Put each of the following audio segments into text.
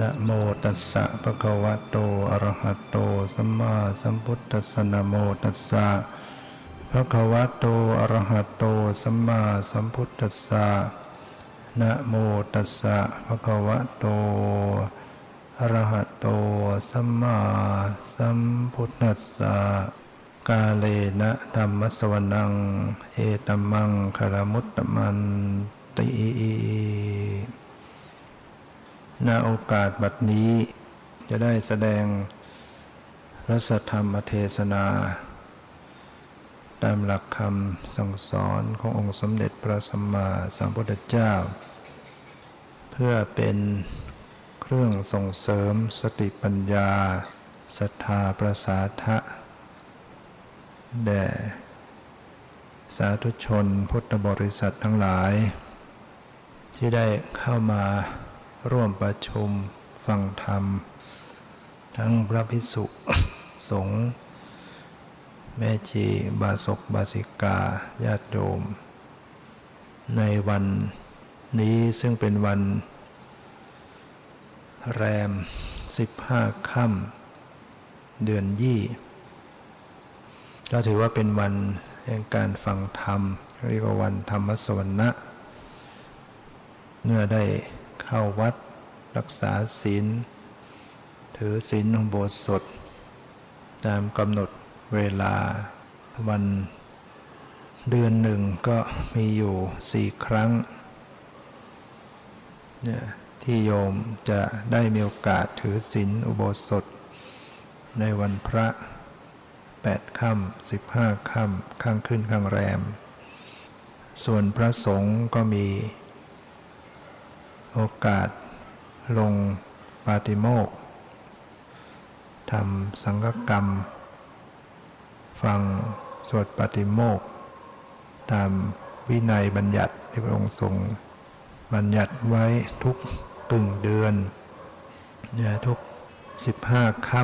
นะโมตัสสะภะคะวะโต อะระหะโต สัมมาสัมพุทธัสสะนะโมตัสสะภะคะวะโต อะระหะโต สัมมาสัมพุทธัสสะ นะโมตัสสะภะคะวะโต อะระหะโต สัมมาสัมพุทธัสสะ กาเลนะธรรมสวนัง เอตัมมังคารมุตตมันติ ณโอกาสบัดนี้ จะได้แสดงพระสัทธรรมเทศนา ตามหลักคำสั่งสอนขององค์สมเด็จพระสัมมาสัมพุทธเจ้า เพื่อเป็นเครื่องส่งเสริมสติปัญญาศรัทธาประสาทะแด่สาธุชนพุทธบริษัททั้งหลาย ที่ได้เข้ามา ร่วมประชุมฟังธรรม ทั้งพระภิกษุสงฆ์แม่ชีบาศกบาสิกาญาติโยม ในวันนี้ซึ่งเป็นวัน แรมสิบห้าค่ำเดือนยี่ก็ถือว่าเป็นวันแห่งการฟังธรรม เรียกว่าวันธรรมสวรรณะเมื่อได้ เข้าวัดรักษาศีล ถือศีลองโบสถ ตามกำหนดเวลาวันเดือนหนึ่งก็มีอยู่สี่ครั้งเนี่ยที่โยมจะได้มีโอกาสถือศีลอุโบสถ ในวันพระแปดค่ำสิบห้าค่ำข้างขึ้นข้างแรม ส่วนพระสงฆ์ก็มี โอกาสลงปาติโมกทำสังฆกรรม ฟังสวดปาติโมกตามวินัยบัญญัติที่พระองค์ทรงบัญญัติไว้ทุกกึ่งเดือนนะทุกสิบห้าค่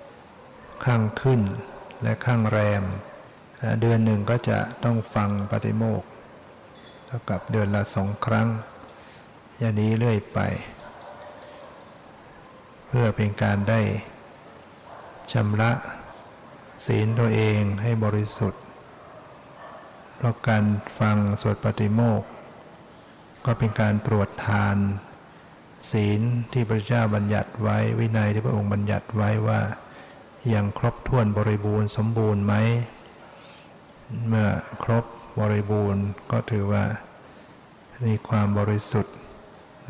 ำข้างขึ้นและข้างแรม เดือนหนึ่งก็จะต้องฟังปฏิโมกเท่ากับเดือนละสองครั้ง อย่างนี้เรื่อยไป เพื่อเป็นการได้ชำระศีลตัวเองให้บริสุทธิ์ เพราะการฟังสวดปฏิโมกก็เป็นการตรวจทาน ศีลที่พระเจ้าบัญญัติไว้วินัยที่พระองค์บัญญัติไว้ว่ายังครบถ้วนบริบูรณ์สมบูรณ์ไหม เมื่อครบบริบูรณ์ก็ถือว่ามีความบริสุทธิ์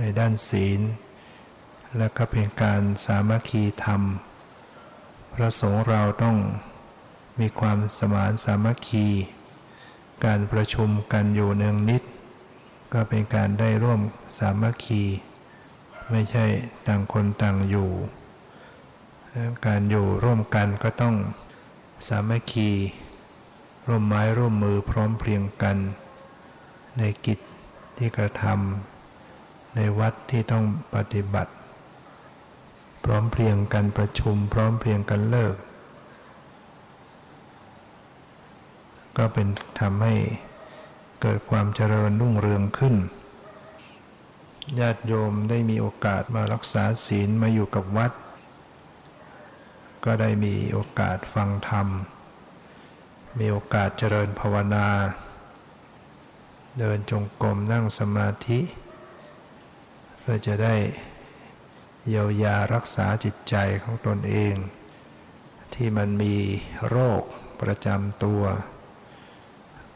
ในด้านศีล และก็เป็นการสามัคคีธรรม พระสงฆ์เราต้องมีความสมานสามัคคี การประชุมกันอยู่เนืองนิด ก็เป็นการได้ร่วมสามัคคี ไม่ใช่ต่างคนต่างอยู่ การอยู่ร่วมกันก็ต้องสามัคคีร่วมไม้ร่วมมือพร้อมเพรียงกัน ในกิจที่กระทำ ในวัดที่ต้องปฏิบัติ พร้อมเพรียงกันประชุม พร้อมเพรียงกันเลิก ก็เป็นทำให้เกิดความเจริญรุ่งเรืองขึ้น ญาติโยมได้มีโอกาสมารักษาศีลมาอยู่กับวัด ก็ได้มีโอกาสฟังธรรม มีโอกาสเจริญภาวนา เดินจงกรมนั่งสมาธิ เพื่อจะได้เยียวยารักษาจิตใจของตนเอง ที่มันมีโรคประจำตัว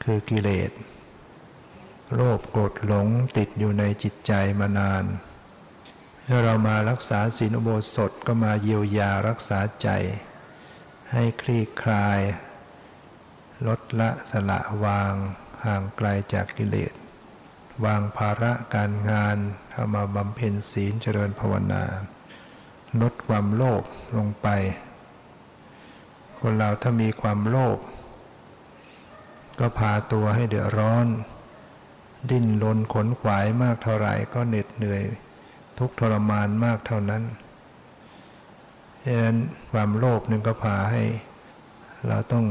คือกิเลสโรคโกรธหลงติดอยู่ในจิตใจมานานเมื่อเรามารักษาศีลอุโบสถก็มาเยียวยารักษาใจ ให้คลี่คลาย ลดละสละวางห่างไกลจากกิเลส วางภาระการงานเข้ามาบำเพ็ญศีลเจริญภาวนา ลดความโลภลงไป คนเราถ้ามีความโลภก็พาตัวให้เดือดร้อน ดิ้นรนขนขวายมากเท่าไหร่ก็เหน็ดเหนื่อย ทุกทรมานมากเท่านั้นดังนั้นความโลภนึงก็พาให้ เราต้อง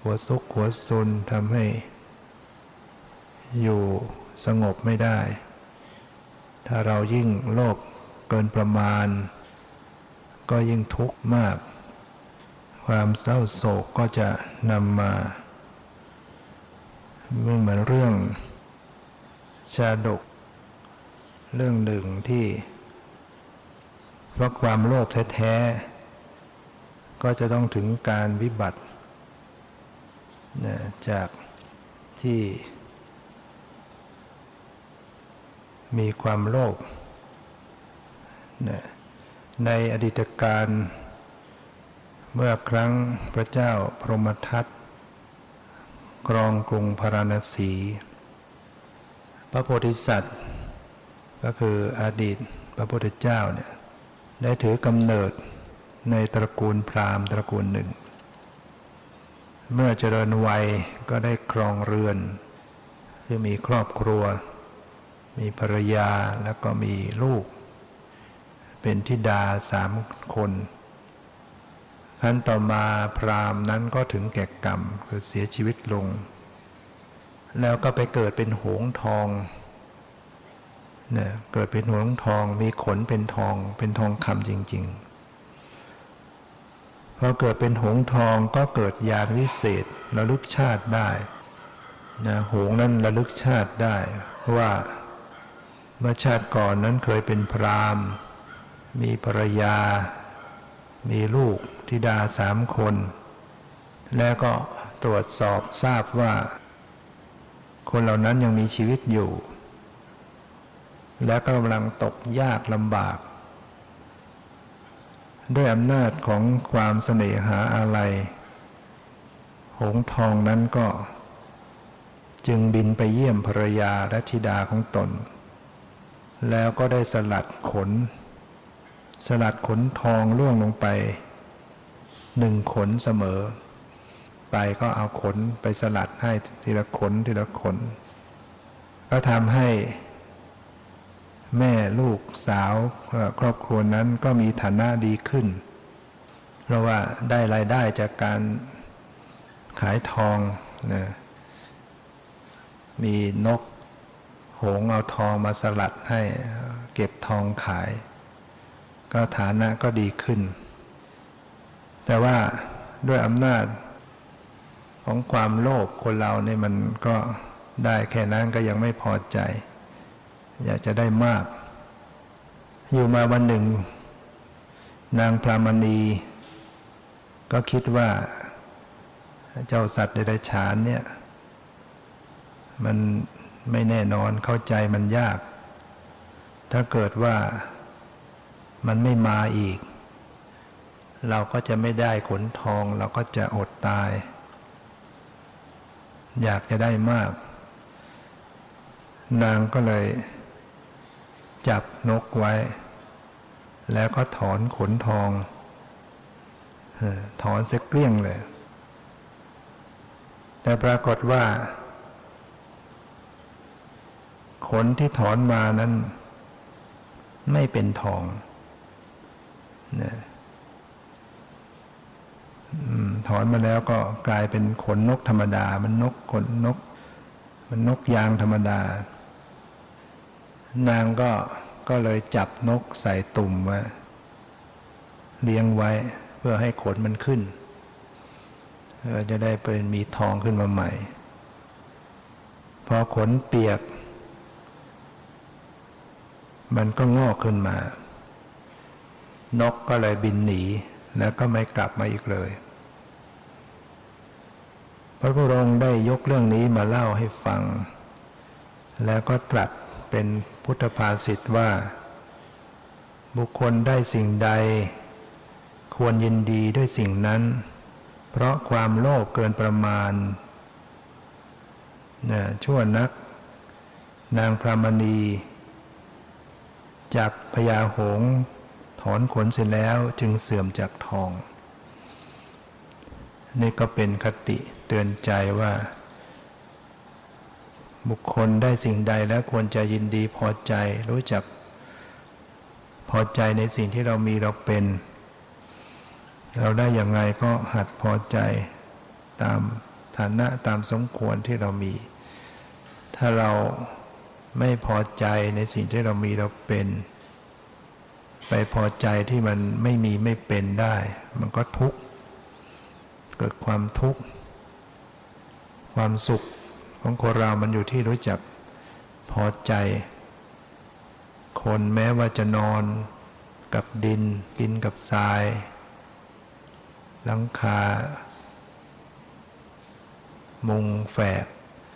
หัวซุกหัวซุนทำให้ อยู่สงบไม่ได้ ถ้าเรายิ่งโลภเกินประมาณ ก็ยิ่งทุกข์มาก ความเศร้าโศกก็จะนำมาเหมือนเรื่อง ชาดก เรื่องหนึ่งที่เพราะความโลภแท้ๆ ก็จะต้องถึงการวิบัติ จากที่ มีความโลภนะในอดีตการเมื่อครั้งพระเจ้าพรหมทัตกรองกรุงพาราณสี พระโพธิสัตว์ ก็คืออดีตพระพุทธเจ้าเนี่ยได้ถือกำเนิดในตระกูลพราหมณ์ตระกูลหนึ่ง เมื่อเจริญวัยก็ได้ครองเรือน คือมีครอบครัว มีภรรยาแล้วก็มีลูก เป็นทิดาสามคนครั้นต่อมาพราหมณ์นั้นก็ถึงแก่กรรมคือเสียชีวิตลง แล้วก็ไปเกิดเป็นหงทองเนี่ยเกิดเป็นหงทองมีขนเป็นทองเป็นทองคำจริง ๆ พอเกิดเป็นหงทองก็เกิดญาณวิเศษระลึกชาติได้นะหงนั้นระลึกชาติได้ว่า เมื่อชาติก่อนนั้นเคยเป็นพราหมณ์ มีภรรยา มีลูกธิดาสามคน แล้วก็ตรวจสอบทราบว่า คนเหล่านั้นยังมีชีวิตอยู่ และก็กำลังตกยากลำบาก ด้วยอำนาจของความเสน่หาอะไร หงทองนั้นก็ จึงบินไปเยี่ยมภรรยาและธิดาของตน แล้วก็ได้สลัดขน สลัดขนทองล่วงลงไปหนึ่งขนเสมอ ไปก็เอาขนไปสลัดให้ทีละขนทีละขน ก็ทำให้แม่ลูกสาวครอบครัวนั้นก็มีฐานะดีขึ้น เพราะว่าได้รายได้จากการขายทองนะมีนก หงเอาทองมาสลัดให้เก็บทองขาย ก็ฐานะก็ดีขึ้น แต่ว่าด้วยอำนาจของความโลภคนเราเนี่ยมันก็ได้แค่นั้นก็ยังไม่พอใจ อยากจะได้มาก อยู่มาวันหนึ่ง นางพรามณี ก็คิดว่า เจ้าสัตว์ในไรฉานเนี่ย มัน ไม่แน่นอนเข้าใจมันยาก ถ้าเกิดว่ามันไม่มาอีก เราก็จะไม่ได้ขนทอง เราก็จะอดตาย อยากจะได้มาก นางก็เลย จับนกไว้ แล้วก็ถอนขนทองถอนเสกเกลี้ยงเลย แต่ปรากฏว่า ขนที่ถอนมานั้น ไม่เป็นทองนะถอนมาแล้วก็กลายเป็นขนนกธรรมดา มันนกขนนก มันนกยางธรรมดา นางก็ก็เลยจับนกใส่ตุ่มไว้เลี้ยงไว้เพื่อให้ขนมันขึ้นจะได้เป็นมีทองขึ้นมาใหม่ พอขนเปียก มันก็งอกขึ้นมา นกก็เลยบินหนี แล้วก็ไม่กลับมาอีกเลย พระพุทธองค์ได้ยกเรื่องนี้มาเล่าให้ฟัง แล้วก็ตรัสเป็นพุทธภาษิตว่า บุคคลได้สิ่งใด ควรยินดีด้วยสิ่งนั้น เพราะความโลภเกินประมาณนะชั่วนัก นางพรามณี จากพญาหงถอนขนเสร็จแล้วจึงเสื่อมจากทอง นี่ก็เป็นคติเตือนใจว่า บุคคลได้สิ่งใดแล้วควรจะยินดีพอใจรู้จักพอใจในสิ่งที่เรามีเราเป็น เราได้อย่างไรก็หัดพอใจตามฐานะตามสมควรที่เรามี ถ้าเรา ไม่พอใจในสิ่งที่เรามีเราเป็น ไปพอใจที่มันไม่มีไม่เป็นได้ มันก็ทุกข์เกิดความทุกข์ความสุขของคนเรามันอยู่ที่รู้จักพอใจ คนแม้ว่าจะนอนกับดิน กินกับทรายหลังคา มุงแฝก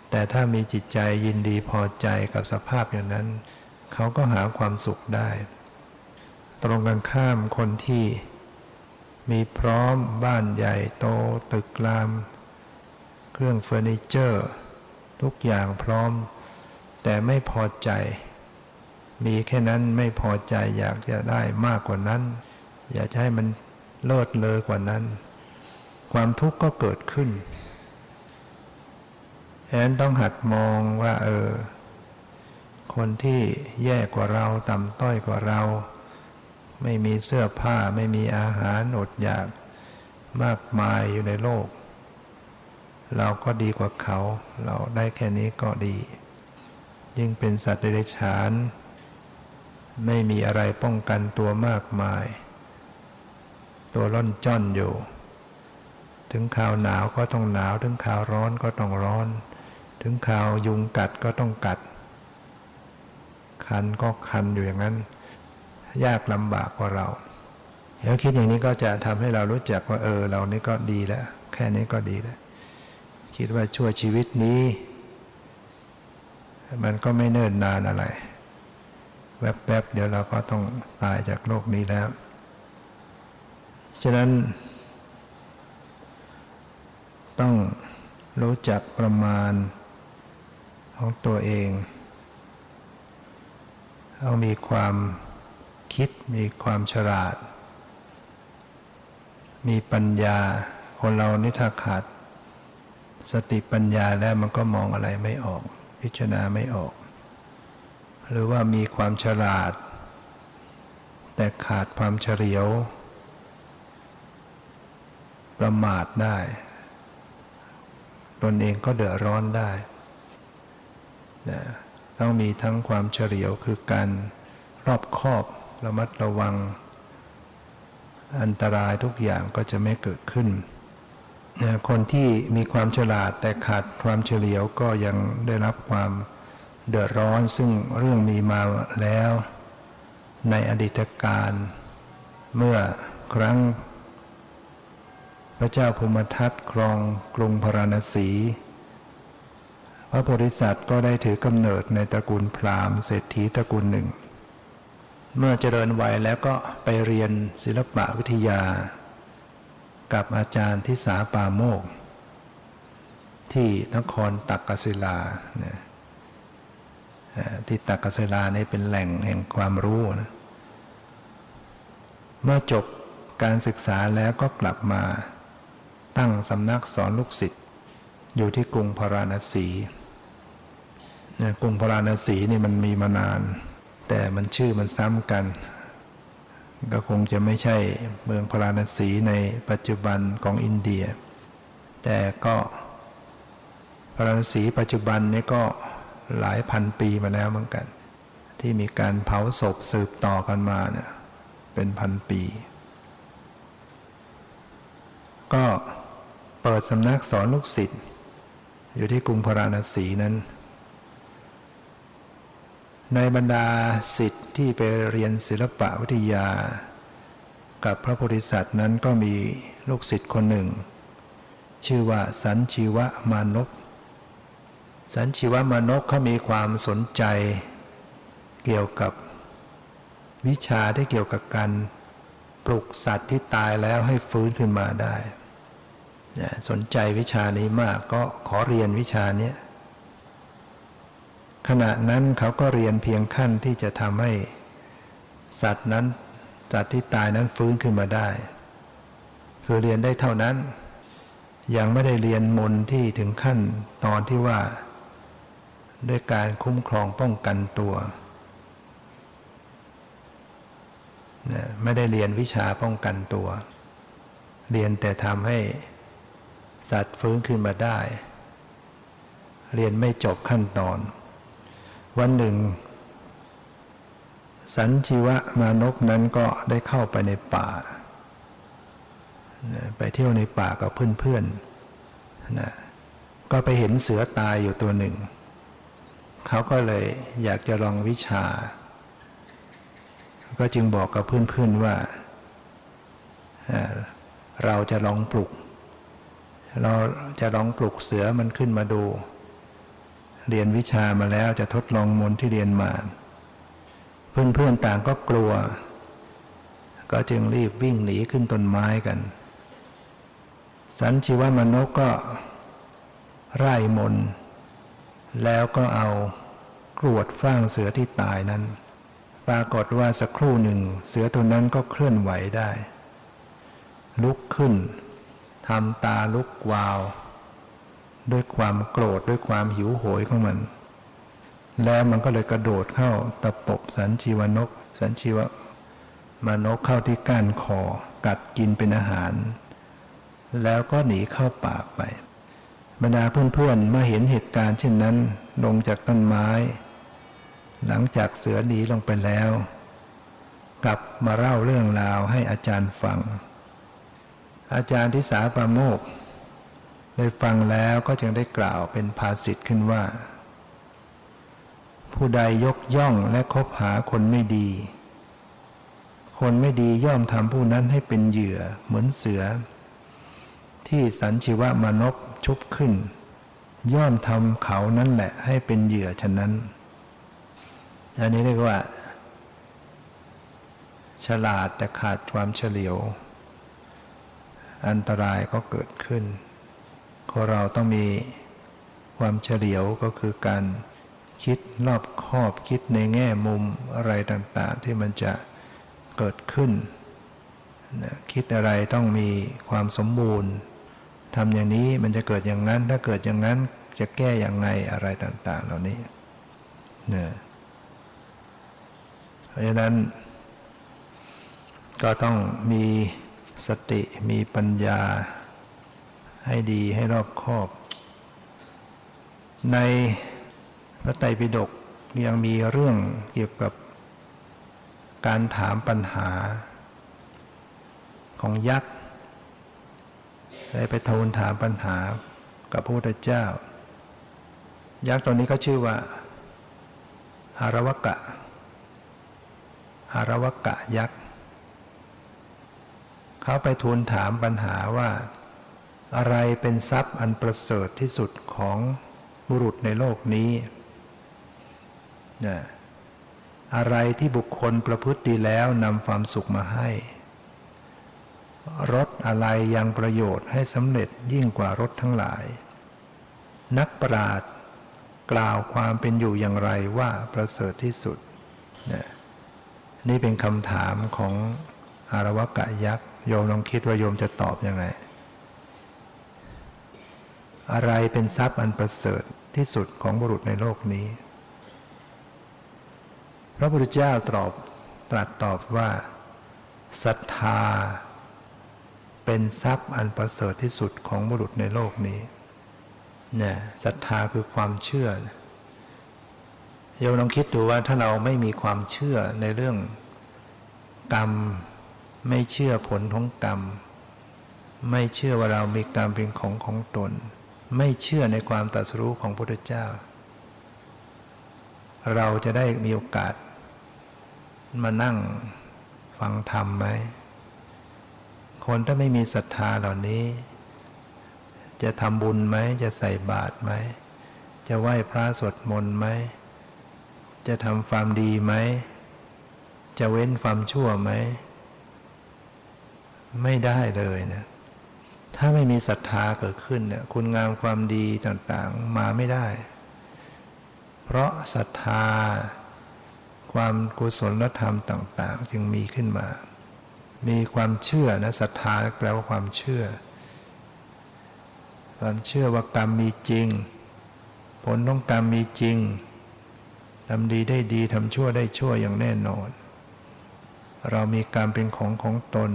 แต่ถ้ามีจิตใจยินดีพอใจกับสภาพอย่างนั้น เขาก็หาความสุขได้ ตรงกันข้ามคนที่มีพร้อมบ้านใหญ่โตตึกราม เครื่องเฟอร์นิเจอร์ ทุกอย่างพร้อม แต่ไม่พอใจ มีแค่นั้นไม่พอใจอยากจะได้มากกว่านั้น อยากจะให้มันเลิศเลอกว่านั้น ความทุกข์ก็เกิดขึ้น ฉะนั้นต้องหัดมองว่า เออ คนที่แย่กว่าเรา ต่ำต้อยกว่าเรา ไม่มีเสื้อผ้าไม่มีอาหารอดอยากมากมายอยู่ในโลก เราก็ดีกว่าเขา เราได้แค่นี้ก็ดี ยิ่งเป็นสัตว์เดรัจฉาน ไม่มีอะไรป้องกันตัวมากมาย ตัวร่อนจ้อนอยู่ ถึงข่าวหนาวก็ต้องหนาว ถึงข่าวร้อนก็ต้องร้อน ถึงข่าวยุงกัดก็ต้องกัด คันก็คันอยู่อย่างนั้น ยากลำบากกว่าเราแล้วคิดอย่างนี้ก็จะทำให้เรารู้จักว่าเออ เรานี่ก็ดีแล้ว แค่นี้ก็ดีแล้ว คิดว่าชั่วชีวิตนี้ มันก็ไม่เนิ่นนานอะไร แวบๆ เดี๋ยวเราก็ต้องตายจากโลกนี้แล้ว ฉะนั้น ต้องรู้จักประมาณ ของตัวเองต้องมีความคิดมีความฉลาด มีปัญญา คนเรานี่ถ้าขาด สติปัญญาแล้วมันก็มองอะไรไม่ออก พิจารณาไม่ออก หรือว่ามีความฉลาด แต่ขาดความเฉลียว ประมาทได้ ตนเองก็เดือดร้อนได้ นะต้องมีทั้งความเฉลียวคือการรอบคอบระมัดระวัง อันตรายทุกอย่างก็จะไม่เกิดขึ้นนะคนที่มีความฉลาดแต่ขาดความเฉลียวก็ยังได้รับความเดือดร้อนซึ่งเรื่องมีมาแล้ว ในอดีตการเมื่อครั้ง พระเจ้าภูมิทัตครองกรุงพาราณสี พระโพธิสัตว์ก็ได้ถือกำเนิดในตระกูลพราหมณ์เศรษฐีตระกูลหนึ่ง เมื่อเจริญวัยแล้วก็ไปเรียนศิลปะวิทยา กับอาจารย์ทิสาปาโมก ที่นครตักกศิลาที่ตักกศิลานี่เป็นแหล่งแห่งความรู้นะเมื่อจบการศึกษาแล้วก็กลับมา ตั้งสำนักสอนลูกศิษย์อยู่ที่กรุงพาราณสี กรุงพาราณสีนี่มันมีมานาน แต่มันชื่อมันซ้ำกัน ก็คงจะไม่ใช่เมืองพาราณสีในปัจจุบันของอินเดีย แต่ก็พาราณสีปัจจุบันนี้ก็หลายพันปีมาแล้วเหมือนกัน ที่มีการเผาศพสืบต่อกันมาเนี่ยเป็นพันปี ก็เปิดสำนักสอนลูกศิษย์อยู่ที่กรุงพาราณสีนั้น ในบรรดาศิษย์ที่ไปเรียนศิลปะวิทยา กับพระโพธิสัตว์นั้นก็มีลูกศิษย์คนหนึ่ง ชื่อว่าสันชีวมานพสันชีวมานพเขามีความสนใจ เกี่ยวกับวิชาที่เกี่ยวกับการปลุกสัตว์ที่ตายแล้วให้ฟื้นขึ้นมาได้ สนใจวิชานี้มากก็ขอเรียนวิชานี้ ขณะนั้นเขาก็เรียนเพียงขั้นที่จะทำให้สัตว์นั้นสัตว์ที่ตายนั้นฟื้นขึ้นมาได้ คือเรียนได้เท่านั้น ยังไม่ได้เรียนมนที่ถึงขั้นตอนที่ว่า ด้วยการคุ้มครองป้องกันตัวไม่ได้เรียนวิชาป้องกันตัว เรียนแต่ทำให้สัตว์ฟื้นขึ้นมาได้ เรียนไม่จบขั้นตอน วันหนึ่ง สันชีวะมานกนั้นก็ได้เข้าไปในป่า ไปเที่ยวในป่ากับเพื่อนๆนะก็ไปเห็นเสือตายอยู่ตัวหนึ่ง เขาก็เลยอยากจะลองวิชา ก็จึงบอกกับเพื่อนๆว่า เราจะลองปลุก เราจะลองปลุกเสือมันขึ้นมาดู เรียนวิชามาแล้วจะทดลองมนที่เรียนมา เพื่อนๆต่างก็กลัว ก็จึงรีบวิ่งหนีขึ้นต้นไม้กัน สันชีวมนกก็ไร่มน แล้วก็เอากรวดฟ้างเสือที่ตายนั้น ปรากฏว่าสักครู่หนึ่ง เสือตัวนั้นก็เคลื่อนไหวได้ ลุกขึ้นทำตาลุกวาว ด้วยความโกรธด้วยความหิวโหยของมัน แล้วมันก็เลยกระโดดเข้าตะปบสันชีวนก สันชีวมานกเข้าที่ก้านคอ กัดกินเป็นอาหาร แล้วก็หนีเข้าปากไป บรรดาเพื่อนๆเมื่อเห็นเหตุการณ์เช่นนั้น ลงจากต้นไม้ หลังจากเสือหนีลงไปแล้ว กลับมาเล่าเรื่องราวให้อาจารย์ฟัง อาจารย์ทิสาปราโมก ได้ฟังแล้วก็จึงได้กล่าวเป็นภาษิตขึ้นว่า ผู้ใดยกย่องและคบหาคนไม่ดี คนไม่ดีย่อมทำผู้นั้นให้เป็นเหยื่อเหมือนเสือ ที่สันชิวะมานพชุบขึ้น ย่อมทำเขานั่นแหละให้เป็นเหยื่อฉะนั้น อันนี้เรียกว่า ฉลาดแต่ขาดความเฉลียว อันตรายก็เกิดขึ้น คนเราต้องมีความเฉลียวก็คือการคิดรอบคอบคิดในแง่มุมอะไรต่างๆ ที่มันจะเกิดขึ้นคิดอะไรต้องมีความสมบูรณ์ทำอย่างนี้มันจะเกิดอย่างนั้น ถ้าเกิดอย่างนั้นจะแก้อย่างไงอะไรต่าง ๆ เหล่านี้เนี่ยเพราะฉะนั้น ก็ต้องมีสติมีปัญญา ให้ดีให้รอบคอบ ในพระไตรปิฎกยังมีเรื่องเกี่ยวกับการถามปัญหาของยักษ์ได้ไปทูลถามปัญหากับพระพุทธเจ้า ยักษ์ตัวนี้ก็ชื่อว่าอารวกะอารวกะยักษ์ เขาไปทูลถามปัญหาว่า อะไรเป็นทรัพย์อันประเสริฐที่สุดของบุรุษในโลกนี้นะอะไรที่บุคคลประพฤติดีแล้วนำความสุขมาให้ รถอะไรยังประโยชน์ให้สำเร็จยิ่งกว่ารถทั้งหลาย นักปราดกล่าวความเป็นอยู่อย่างไรว่าประเสริฐที่สุดนนี่เป็นคำถามของอารวกะยักษ์โยมลองคิดว่าโยมจะตอบอยังไง อะไรเป็นทรัพย์อันประเสริฐที่สุดของบุรุษในโลกนี้ พระพุทธเจ้าตอบตรัสตอบว่าศรัทธา เป็นทรัพย์อันประเสริฐที่สุดของบุรุษในโลกนี้เนี่ยศรัทธาคือความเชื่อโยมลองคิดดูว่าถ้าเราไม่มีความเชื่อในเรื่องกรรม ไม่เชื่อผลของกรรม ไม่เชื่อว่าเรามีกรรมเป็นของของตน ไม่เชื่อในความตรัสรู้ของพระพุทธเจ้า เราจะได้มีโอกาส มานั่งฟังธรรมไหม คนถ้าไม่มีศรัทธาเหล่านี้ จะทำบุญไหม จะใส่บาตรไหม จะไหว้พระสวดมนต์ไหม จะทำความดีไหม จะเว้นความชั่วไหม ไม่ได้เลยนะ ถ้าไม่มีศรัทธาเกิดขึ้นเนี่ยคุณงามความดีต่างๆมาไม่ได้ เพราะศรัทธา ความกุศลธรรมต่าง ๆ จึงมีขึ้นมา มีความเชื่อนะศรัทธาแปลว่าความเชื่อ ความเชื่อว่ากรรมมีจริง ผลของกรรมมีจริงทำดีได้ดีทำชั่วได้ชั่วอย่างแน่นอน เรามีกรรมเป็นของของตน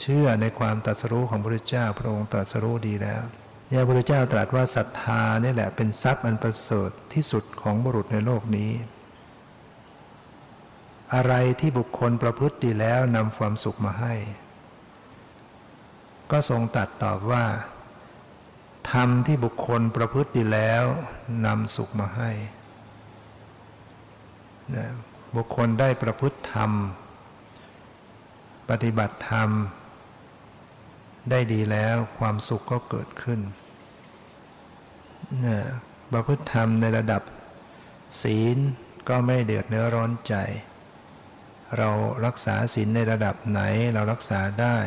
เชื่อในความตรัสรู้ของพระพุทธเจ้าพระองค์ตรัสรู้ดีแล้วเนี่ยพระพุทธเจ้าตรัสว่าศรัทธานี่แหละเป็นทรัพย์อันประเสริฐที่สุดของบุรุษในโลกนี้ อะไรที่บุคคลประพฤติดีแล้วนำความสุขมาให้ ก็ทรงตัดตอบว่าธรรมที่บุคคลประพฤติดีแล้วนำสุขมาให้นะบุคคลได้ประพฤติธรรม ปฏิบัติธรรม ได้ดีแล้วความสุขก็เกิดขึ้นนะประพฤติธรรมในระดับศีลก็ไม่เดือดเนื้อร้อนใจ เรารักษาศีลในระดับไหนเรารักษาได้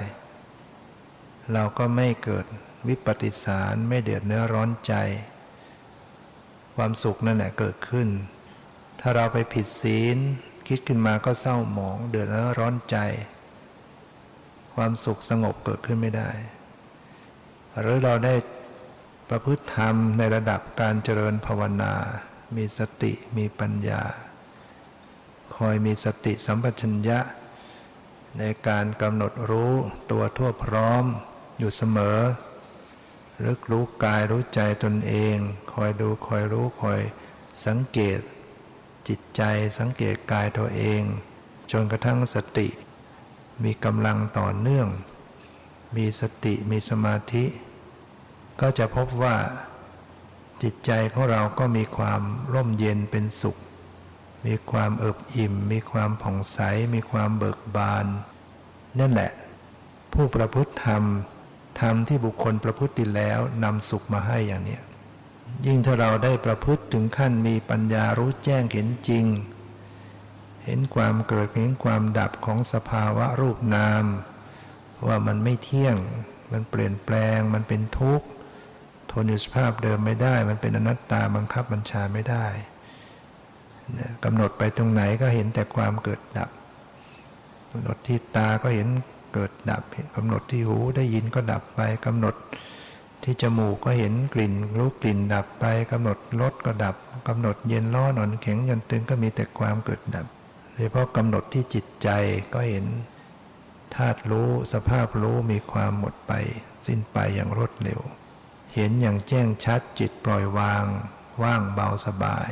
เราก็ไม่เกิดวิปฏิสารไม่เดือดเนื้อร้อนใจ ความสุขนั่นแหละเกิดขึ้น ถ้าเราไปผิดศีลคิดขึ้นมาก็เศร้าหมองเดือดเนื้อร้อนใจ ความสุขสงบเกิดขึ้นไม่ได้ หรือเราได้ประพฤติธรรมในระดับการเจริญภาวนา มีสติมีปัญญา คอยมีสติสัมปชัญญะ ในการกำหนดรู้ตัวทั่วพร้อมอยู่เสมอรึกรู้กายรู้ใจตนเอง คอยดูคอยรู้คอยสังเกตจิตใจสังเกตกายตัวเอง จนกระทั่งสติ มีกำลังต่อเนื่อง มีสติมีสมาธิ ก็จะพบว่าจิตใจของเราก็มีความร่มเย็นเป็นสุข มีความเอิบอิ่ม มีความผ่องใส มีความเบิกบาน นั่นแหละ ผู้ประพฤติธรรมธรรมที่บุคคลประพฤติแล้วนำสุขมาให้อย่างนี้ยิ่งถ้าเราได้ประพฤติถึงขั้นมีปัญญารู้แจ้งเห็นจริง เห็นความเกิดเห็นความดับของสภาวะรูปนาม ว่ามันไม่เที่ยง มันเปลี่ยนแปลง มันเป็นทุกข์ทนอยู่สภาพเดิมไม่ได้ มันเป็นอนัตตาบังคับบัญชาไม่ได้กำหนดไปตรงไหนก็เห็นแต่ความเกิดดับกำหนดที่ตาก็เห็นเกิดดับกำหนดที่หูได้ยินก็ดับไปกำหนดที่จมูกก็เห็นกลิ่นรู้กลิ่นดับไปกำหนดรสก็ดับกำหนดเย็นร้อนอ่อนแข็งยันตึงก็มีแต่ความเกิดดับ โดยเฉพาะกำหนดที่จิตใจก็เห็นธาตุรู้สภาพรู้มีความหมดไป สิ้นไปอย่างรวดเร็ว เห็นอย่างแจ้งชัดจิตปล่อยวาง ว่างเบาสบาย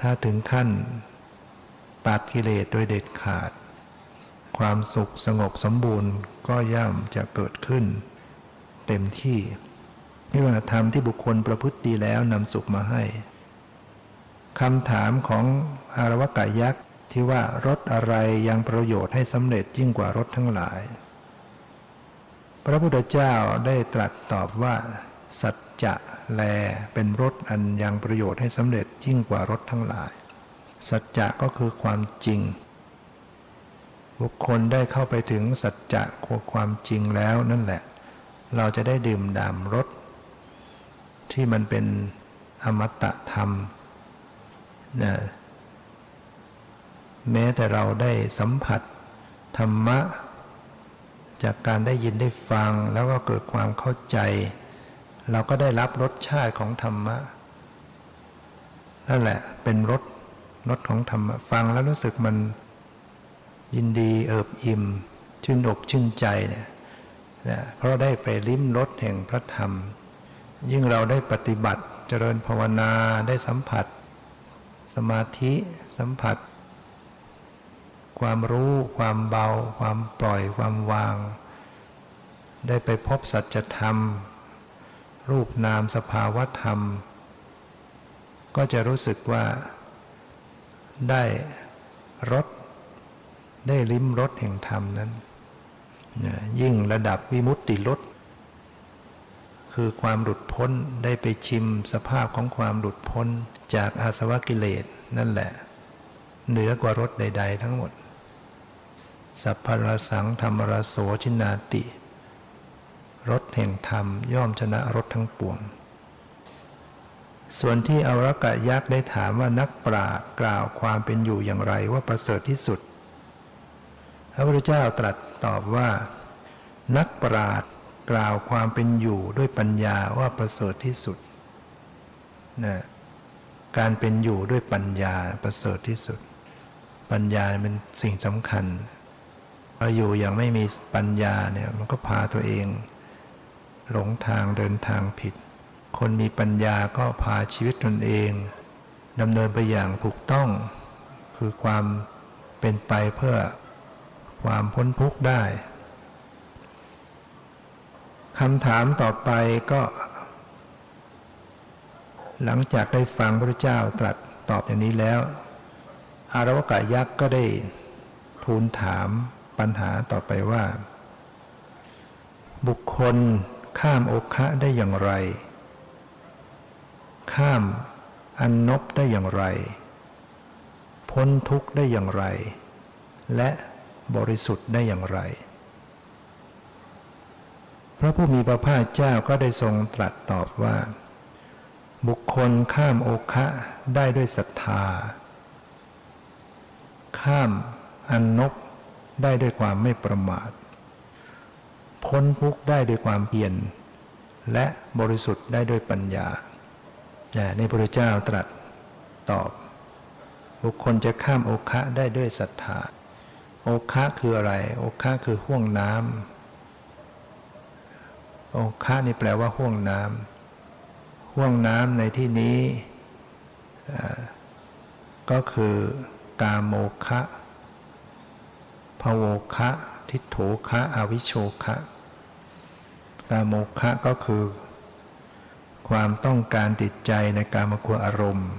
ถ้าถึงขั้น ตัดกิเลสโดยเด็ดขาด ความสุขสงบสมบูรณ์ก็ย่อมจะเกิดขึ้น เต็มที่นี่ว่าธรรมที่บุคคลประพฤติดีแล้วนำสุขมาให้คำถามของอารวกายักษ์ ที่ว่ารถอะไรยังประโยชน์ให้สำเร็จยิ่งกว่ารถทั้งหลาย พระพุทธเจ้าได้ตรัสตอบว่า สัจจะแลเป็นรถอันยังประโยชน์ให้สำเร็จยิ่งกว่ารถทั้งหลาย สัจจะก็คือความจริง บุคคลได้เข้าไปถึงสัจจะความจริงแล้วนั่นแหละ เราจะได้ดื่มด่ำรสที่มันเป็นอมตะธรรมนะ แม้แต่เราได้สัมผัส ธรรมะ จากการได้ยินได้ฟังแล้วก็เกิดความเข้าใจ เราก็ได้รับรสชาติของธรรมะนั่นแหละเป็นรสรสของธรรมะฟังแล้วรู้สึกมันยินดีเอิบอิ่ม ชื่นอกชื่นใจเนี่ยนะเพราะได้ไปลิ้มรสแห่งพระธรรม ยิ่งเราได้ปฏิบัติเจริญภาวนาได้สัมผัส สมาธิสัมผัส ความรู้ ความเบา ความปล่อยความวาง ได้ไปพบสัจธรรม รูปนามสภาวธรรม ก็จะรู้สึกว่า ได้รสได้ลิ้มรสแห่งธรรมนั้น ยิ่งระดับวิมุตติรสคือความหลุดพ้นได้ไปชิมสภาพของความหลุดพ้นจากอาสวะกิเลสนั่นแหละ เหนือกว่ารสใด ๆ ทั้งหมด สัพพรสังธรรมรโสชินาติรสแห่งธรรมย่อมชนะรสทั้งปวง ส่วนที่อรกะยักษ์ได้ถามว่านักปราชญ์กล่าวความเป็นอยู่อย่างไรว่าประเสริฐที่สุด พระพุทธเจ้าตรัสตอบว่า นักปราชญ์กล่าวความเป็นอยู่ด้วยปัญญาว่าประเสริฐที่สุดนะการเป็นอยู่ด้วยปัญญาประเสริฐที่สุด ปัญญาเป็นสิ่งสำคัญ พออยู่อย่างไม่มีปัญญาเนี่ยมันก็พาตัวเอง หลงทางเดินทางผิด คนมีปัญญาก็พาชีวิตตนเองดำเนินไปอย่างถูกต้อง คือความเป็นไปเพื่อความพ้นทุกข์ได้คำถามต่อไปก็ หลังจากได้ฟังพระเจ้าตรัสตอบอย่างนี้แล้ว อารวกะยักษ์ก็ได้ทูลถาม ปัญหาต่อไปว่า บุคคลข้ามโอคะได้อย่างไร ข้ามอันนบได้อย่างไร พ้นทุกข์ได้อย่างไร และบริสุทธิ์ได้อย่างไร พระผู้มีพระภาคเจ้าก็ได้ทรงตรัสตอบว่า บุคคลข้ามโอคะได้ด้วยศรัทธา ข้ามอันนบ ได้ด้วยความไม่ประมาท พ้นทุกข์ได้ด้วยความเพียรและบริสุทธิ์ได้ด้วยปัญญาในพระเจ้าตรัสตอบ บุคคลจะข้ามโอคะได้ด้วยศรัทธา โอคะคืออะไร โอคะคือห่วงน้ำโอคะนี่แปลว่าห่วงน้ำห่วงน้ำในที่นี้ ก็คือกาโมคะ ภโวคะ ทิฏโถคะอวิโชคะกาโมคะก็คือ ความต้องการติดใจในการมกุอารมณ์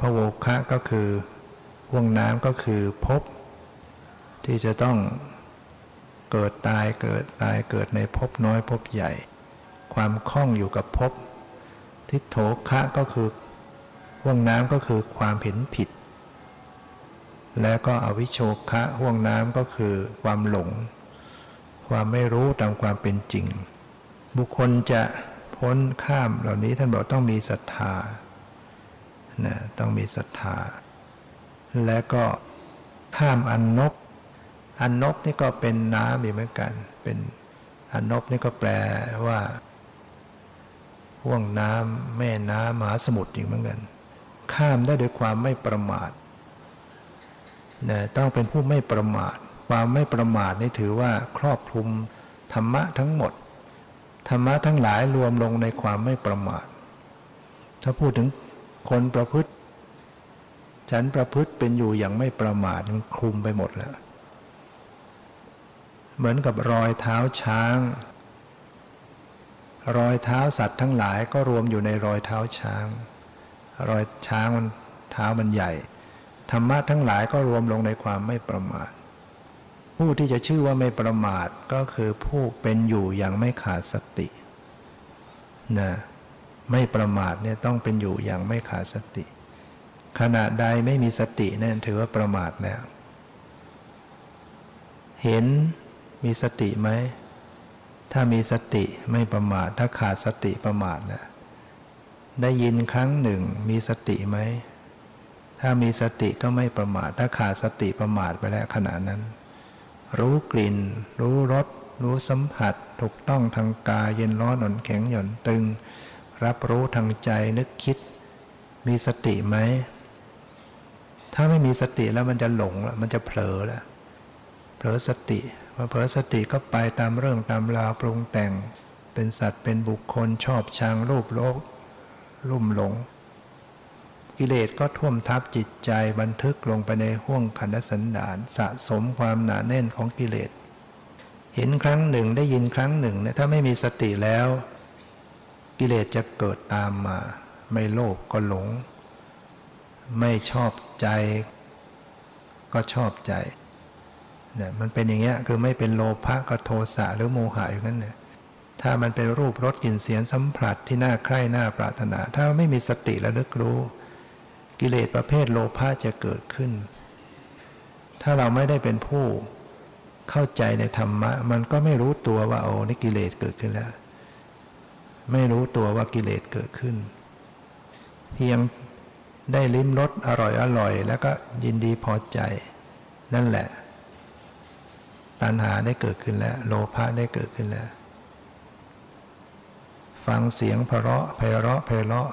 พะโวคะก็คือห่วงน้ำก็คือพบ ที่จะต้องเกิดตายเกิดตายเกิดในภพน้อยภพใหญ่ ความคล่องอยู่กับภพทิฏโถคะก็คือห่วงน้ำก็คือความเห็นผิด และก็อวิโชคะห่วงน้ำก็คือความหลง ความไม่รู้ตามความเป็นจริง บุคคลจะพ้นข้ามเหล่านี้ท่านบอกต้องมีศรัทธานะต้องมีศรัทธา และก็ข้ามอันนบอันนบนี่ก็เป็นน้ำอีกเหมือนกัน เป็นอันนบนี่ก็แปลว่าห่วงน้ำแม่น้ำมหาสมุทรอีกเหมือนกัน ข้ามได้ด้วยความไม่ประมาท นะต้องเป็นผู้ไม่ประมาท ความไม่ประมาทนี่ถือว่าครอบคลุมธรรมะทั้งหมด ธรรมะทั้งหลายรวมลงในความไม่ประมาท ถ้าพูดถึงคนประพฤติ ฉันประพฤติเป็นอยู่อย่างไม่ประมาทมันคลุมไปหมดแล้ว เหมือนกับรอยเท้าช้าง รอยเท้าสัตว์ทั้งหลายก็รวมอยู่ในรอยเท้าช้าง รอยช้างมันเท้ามันใหญ่ ธรรมะทั้งหลายก็รวมลงในความไม่ประมาท ผู้ที่จะชื่อว่าไม่ประมาทก็คือผู้เป็นอยู่อย่างไม่ขาดสตินะไม่ประมาทเนี่ยต้องเป็นอยู่อย่างไม่ขาดสติ ขณะใดไม่มีสตินั่นถือว่าประมาทแล้วเห็นมีสติไหมถ้ามีสติไม่ประมาท ถ้าขาดสติประมาทนะได้ยินครั้งหนึ่งมีสติไหม ถ้ามีสติก็ไม่ประมาท ถ้าขาดสติประมาทไปแล้วขณะนั้น รู้กลิ่น รู้รส รู้สัมผัส ถูกต้องทางกายเย็นร้อนอ่อนแข็งหย่อนตึง รับรู้ทางใจนึกคิด มีสติไหม ถ้าไม่มีสติแล้วมันจะหลงแล้วมันจะเผลอแล้วเผลอสติพอเผลอสติก็ไปตามเรื่องตามราวปรุงแต่ง เป็นสัตว์เป็นบุคคลชอบชังรูปโลก ลุ่มหลง กิเลสก็ท่วมทับจิตใจบันทึกลงไปในห้วงขันธสันดานสะสมความหนาแน่นของกิเลส เห็นครั้งหนึ่งได้ยินครั้งหนึ่งเนี่ยถ้าไม่มีสติแล้ว กิเลสจะเกิดตามมา ไม่โลภก็หลง ไม่ชอบใจก็ชอบใจเนี่ยมันเป็นอย่างเงี้ยคือไม่เป็นโลภะก็โทสะหรือโมหะอย่างนั้นเนี่ยถ้ามันเป็นรูปรสกลิ่นเสียงสัมผัสที่น่าใคร่น่าปรารถนา ถ้าไม่มีสติระลึกรู้ กิเลสประเภทโลภะจะเกิดขึ้น ถ้าเราไม่ได้เป็นผู้เข้าใจในธรรมะ มันก็ไม่รู้ตัวว่าโอ้นี่กิเลสเกิดขึ้นแล้ว ไม่รู้ตัวว่ากิเลสเกิดขึ้น เพียงได้ลิ้มรสอร่อยอร่อย แล้วก็ยินดีพอใจ นั่นแหละ ตัณหาได้เกิดขึ้นแล้ว โลภะได้เกิดขึ้นแล้ว ฟังเสียงเพราะไพเราะไพเราะ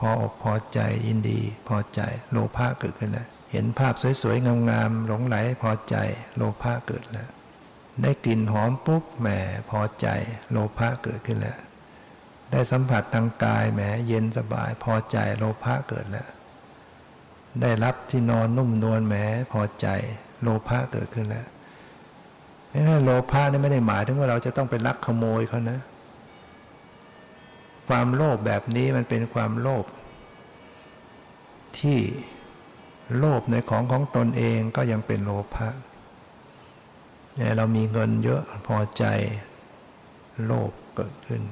พออกพอใจยินดีพอใจโลภะเกิดขึ้นแล้วเห็นภาพสวยๆ งามๆหลงไหลพอใจโลภะเกิดแล้วได้กลิ่นหอมปุ๊บแหมพอใจโลภะเกิดขึ้นแล้วได้สัมผัสทางกายแหมเย็นสบายพอใจโลภะเกิดแล้วได้รับที่นอนนุ่มนวลแหมพอใจโลภะเกิดขึ้นแล้วโลภะนี่ไม่ได้หมายถึงว่าเราจะต้องไปลักขโมยเขานะ ความโลภแบบนี้มันเป็นความโลภที่โลภในของของตนเองก็ยังเป็นโลภะเนี่ยเรามีเงินเยอะพอใจโลภเกิดขึ้น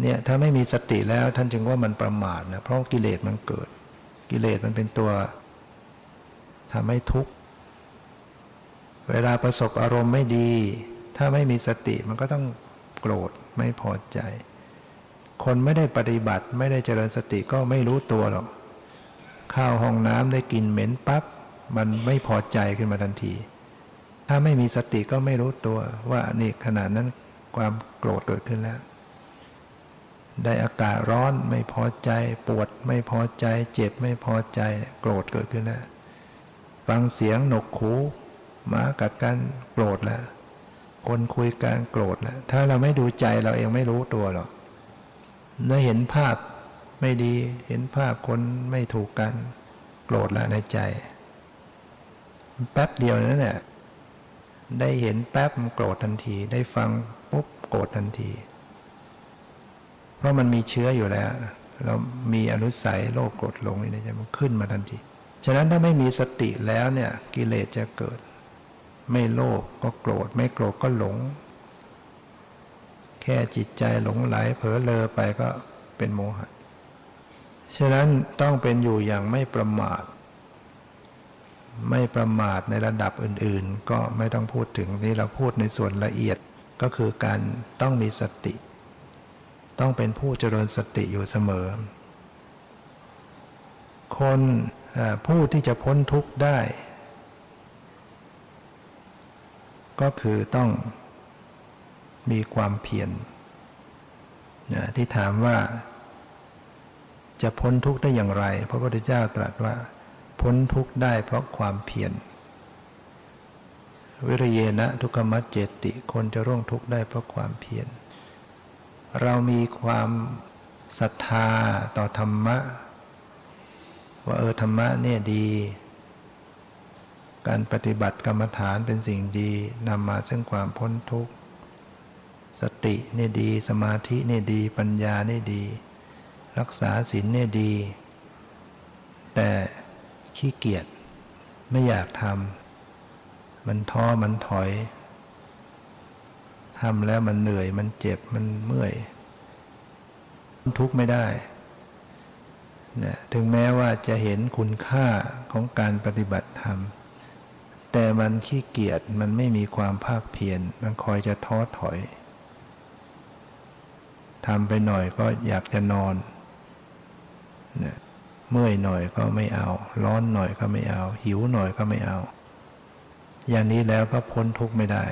เนี่ยถ้าไม่มีสติแล้วท่านจึงว่ามันประมาทนะเพราะกิเลสมันเกิด กิเลสมันเป็นตัวทำให้ทุกข์ เวลาประสบอารมณ์ไม่ดี ถ้าไม่มีสติมันก็ต้องโกรธไม่พอใจ คนไม่ได้ปฏิบัติไม่ได้เจริญสติก็ไม่รู้ตัวหรอกข้าวห้องน้ำได้กลิ่นเหม็นปับ๊บมันไม่พอใจขึ้นมาทันที ถ้าไม่มีสติก็ไม่รู้ตัวว่านี่ขนาดนั้นความโกรธเกิดขึ้นแล้ว ได้อากาศร้อนไม่พอใจ ปวดไม่พอใจ เจ็บไม่พอใจ โกรธเกิดขึ้นแล้วฟังเสียงหนกหูมากัดกันโกรธแล้วคนคุยกันโกรธแล้วถ้าเราไม่ดูใจเราเองไม่รู้ตัวหรอก เมื่อเห็นภาพไม่ดี เห็นภาพคนไม่ถูกกัน โกรธละในใจ แป๊บเดียวนั่นแหละได้เห็นแป๊บมันโกรธทันที ได้ฟังปุ๊บโกรธทันที เพราะมันมีเชื้ออยู่แล้ว เรามีอนุสัยโลภโกรธหลงนี่จะมันขึ้นมาทันที ฉะนั้นถ้าไม่มีสติแล้วเนี่ยกิเลสจะเกิด ไม่โลภก็โกรธไม่โกรธก็หลง แค่จิตใจหลงไหลเผลอเลอไปก็เป็นโมหะ ฉะนั้นต้องเป็นอยู่อย่างไม่ประมาท ไม่ประมาทในระดับอื่นๆ ก็ไม่ต้องพูดถึงนี่เราพูดในส่วนละเอียดก็คือการต้องมีสติ ต้องเป็นผู้เจริญสติอยู่เสมอ คนผู้ที่จะพ้นทุกข์ได้ ก็คือต้อง มีความเพียรที่ถามว่า จะพ้นทุกข์ได้อย่างไร พระพุทธเจ้าตรัสว่า พ้นทุกข์ได้เพราะความเพียรวิริเยนะทุกขมัจเจติ คนจะร่วงทุกข์ได้เพราะความเพียร เรามีความศรัทธาต่อธรรมะ ว่าเออธรรมะเนี่ยดี การปฏิบัติกรรมฐานเป็นสิ่งดีนำมาซึ่งความพ้นทุกข์ สติเนี่ยดี สมาธิเนี่ยดี ปัญญาเนี่ยดี รักษาศีลเนี่ยดี แต่ขี้เกียจไม่อยากทำมันท้อมันถอยทำแล้วมันเหนื่อยมันเจ็บมันเมื่อยทุกข์ไม่ได้นะถึงแม้ว่าจะเห็นคุณค่าของการปฏิบัติธรรม แต่มันขี้เกียจมันไม่มีความภาคเพียรมันคอยจะท้อถอย ทำไปหน่อยก็อยากจะนอนเมื่อยหน่อยก็ไม่เอา ร้อนหน่อยก็ไม่เอา หิวหน่อยก็ไม่เอา อย่างนี้แล้วก็พ้นทุกข์ไม่ได้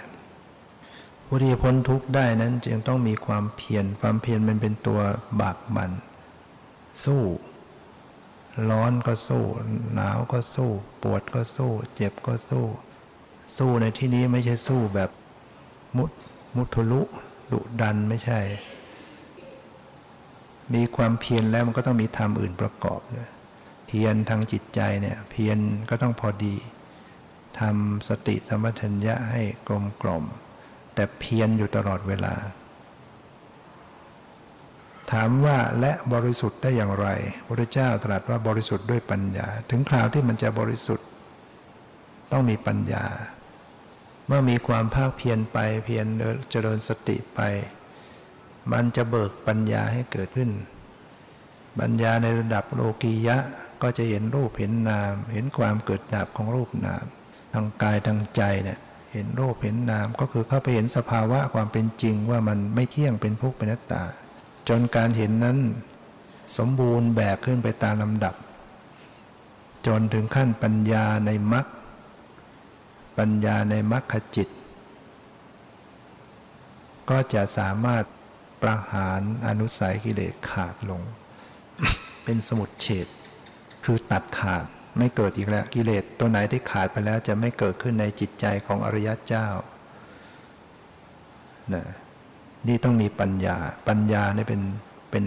ผู้ที่พ้นทุกข์ได้นั้นจึงต้องมีความเพียรความเพียรมันเป็นตัวบากบันสู้ ร้อนก็สู้ หนาวก็สู้ ปวดก็สู้ เจ็บก็สู้ สู้ในที่นี้ไม่ใช่สู้แบบมุดมุทุลุดุดันไม่ใช่ มีความเพียรแล้วมันก็ต้องมีธรรมอื่นประกอบด้วยเพียรทางจิตใจเนี่ยเพียรก็ต้องพอดีทำสติสมัชัญญะให้กลมกล่อมแต่เพียรอยู่ตลอดเวลา ถามว่าและบริสุทธิ์ได้อย่างไรพระเจ้าตรัสว่าบริสุทธิ์ด้วยปัญญา ถึงคราวที่มันจะบริสุทธิ์ ต้องมีปัญญา เมื่อมีความภาคเพียรไปเพียรเจริญสติไป มันจะเบิกปัญญาให้เกิดขึ้น ปัญญาในระดับโลกียะก็จะเห็นรูปเห็นนาม เห็นความเกิดดับของรูปนาม ทางกายทางใจเนี่ยเห็นรูปเห็นนามก็คือเข้าไปเห็นสภาวะความเป็นจริงว่ามันไม่เที่ยงเป็นภพเป็นนัตตา จนการเห็นนั้น สมบูรณ์แบบขึ้นไปตามลำดับ จนถึงขั้นปัญญาในมรรคปัญญาในมรรคจิต ก็จะสามารถ ประหารอนุสัยกิเลสขาดลง เป็นสมุดเฉดคือตัดขาดไม่เกิดอีกแล้วกิเลสตัวไหนที่ขาดไปแล้วจะไม่เกิดขึ้นในจิตใจของอริยเจ้านะนี่ต้องมีปัญญา ปัญญาเนี่ยเป็นเป็น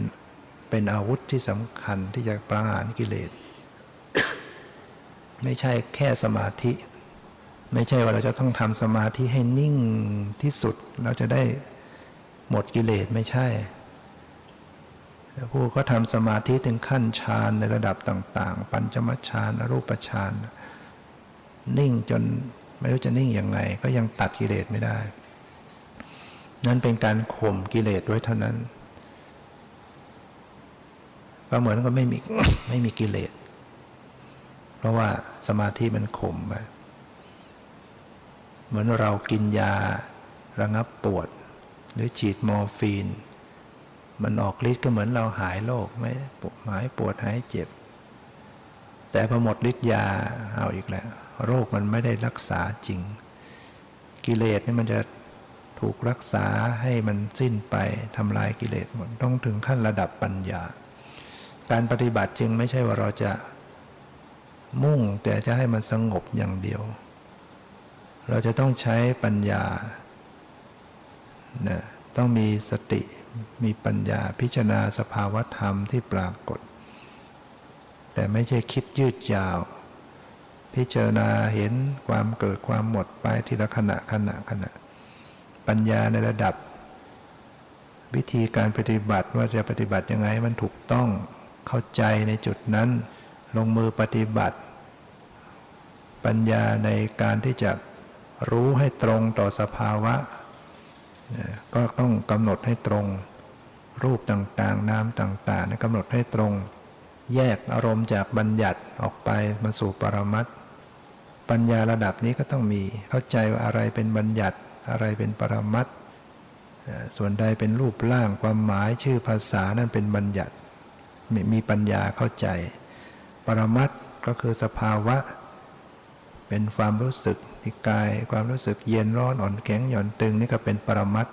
เป็นอาวุธที่สำคัญที่จะประหารกิเลส ไม่ใช่แค่สมาธิ ไม่ใช่ว่าเราจะต้องทำสมาธิให้นิ่งที่สุดเราจะได้ หมดกิเลสไม่ใช่ผู้ก็ทำสมาธิถึงขั้นฌานในระดับต่าง ๆ ปัญจมฌานอรูปฌานนิ่งจนไม่รู้จะนิ่งยังไง ก็ยังตัดกิเลสไม่ได้ นั่นเป็นการข่มกิเลสไว้เท่านั้น ก็เหมือนก็ไม่มีไม่มีกิเลส เพราะว่าสมาธิมันข่มไปเหมือนเรากินยาระงับปวด หรือฉีดมอร์ฟีน มันออกฤทธิ์ก็เหมือนเราหายโรคไม่หายปวดหายเจ็บ แต่พอหมดฤทธิ์ยาเอาอีกแล้ว โรคมันไม่ได้รักษาจริง กิเลสนี่มันจะถูกรักษาให้มันสิ้นไปทำลายกิเลสหมดต้องถึงขั้นระดับปัญญา การปฏิบัติจึงไม่ใช่ว่าเราจะมุ่งแต่จะให้มันสงบอย่างเดียว เราจะต้องใช้ปัญญา นะต้องมีสติมีปัญญาพิจารณาสภาวธรรมที่ปรากฏ แต่ไม่ใช่คิดยืดยาว พิจารณาเห็นความเกิดความหมดไปทีละขณะขณะขณะ ปัญญาในระดับ วิธีการปฏิบัติว่าจะปฏิบัติยังไงมันถูกต้องเข้าใจในจุดนั้น ลงมือปฏิบัติ ปัญญาในการที่จะรู้ให้ตรงต่อสภาวะ ก็ต้องกำหนดให้ตรง รูปต่างๆ นามต่างๆกำหนดให้ตรง แยกอารมณ์จากบัญญัติออกไปมาสู่ปรมัตถปัญญาระดับนี้ก็ต้องมีเข้าใจว่าอะไรเป็นบัญญัติอะไรเป็นปรมัตส่วนใดเป็นรูปร่างความหมายชื่อภาษานั่นเป็นบัญญัติมีปัญญาเข้าใจ ปรมัตก็คือสภาวะ เป็นความรู้สึก ที่กาย ความรู้สึกเย็นร้อนอ่อนแข็งหย่อนตึงนี่ก็เป็นปรมัต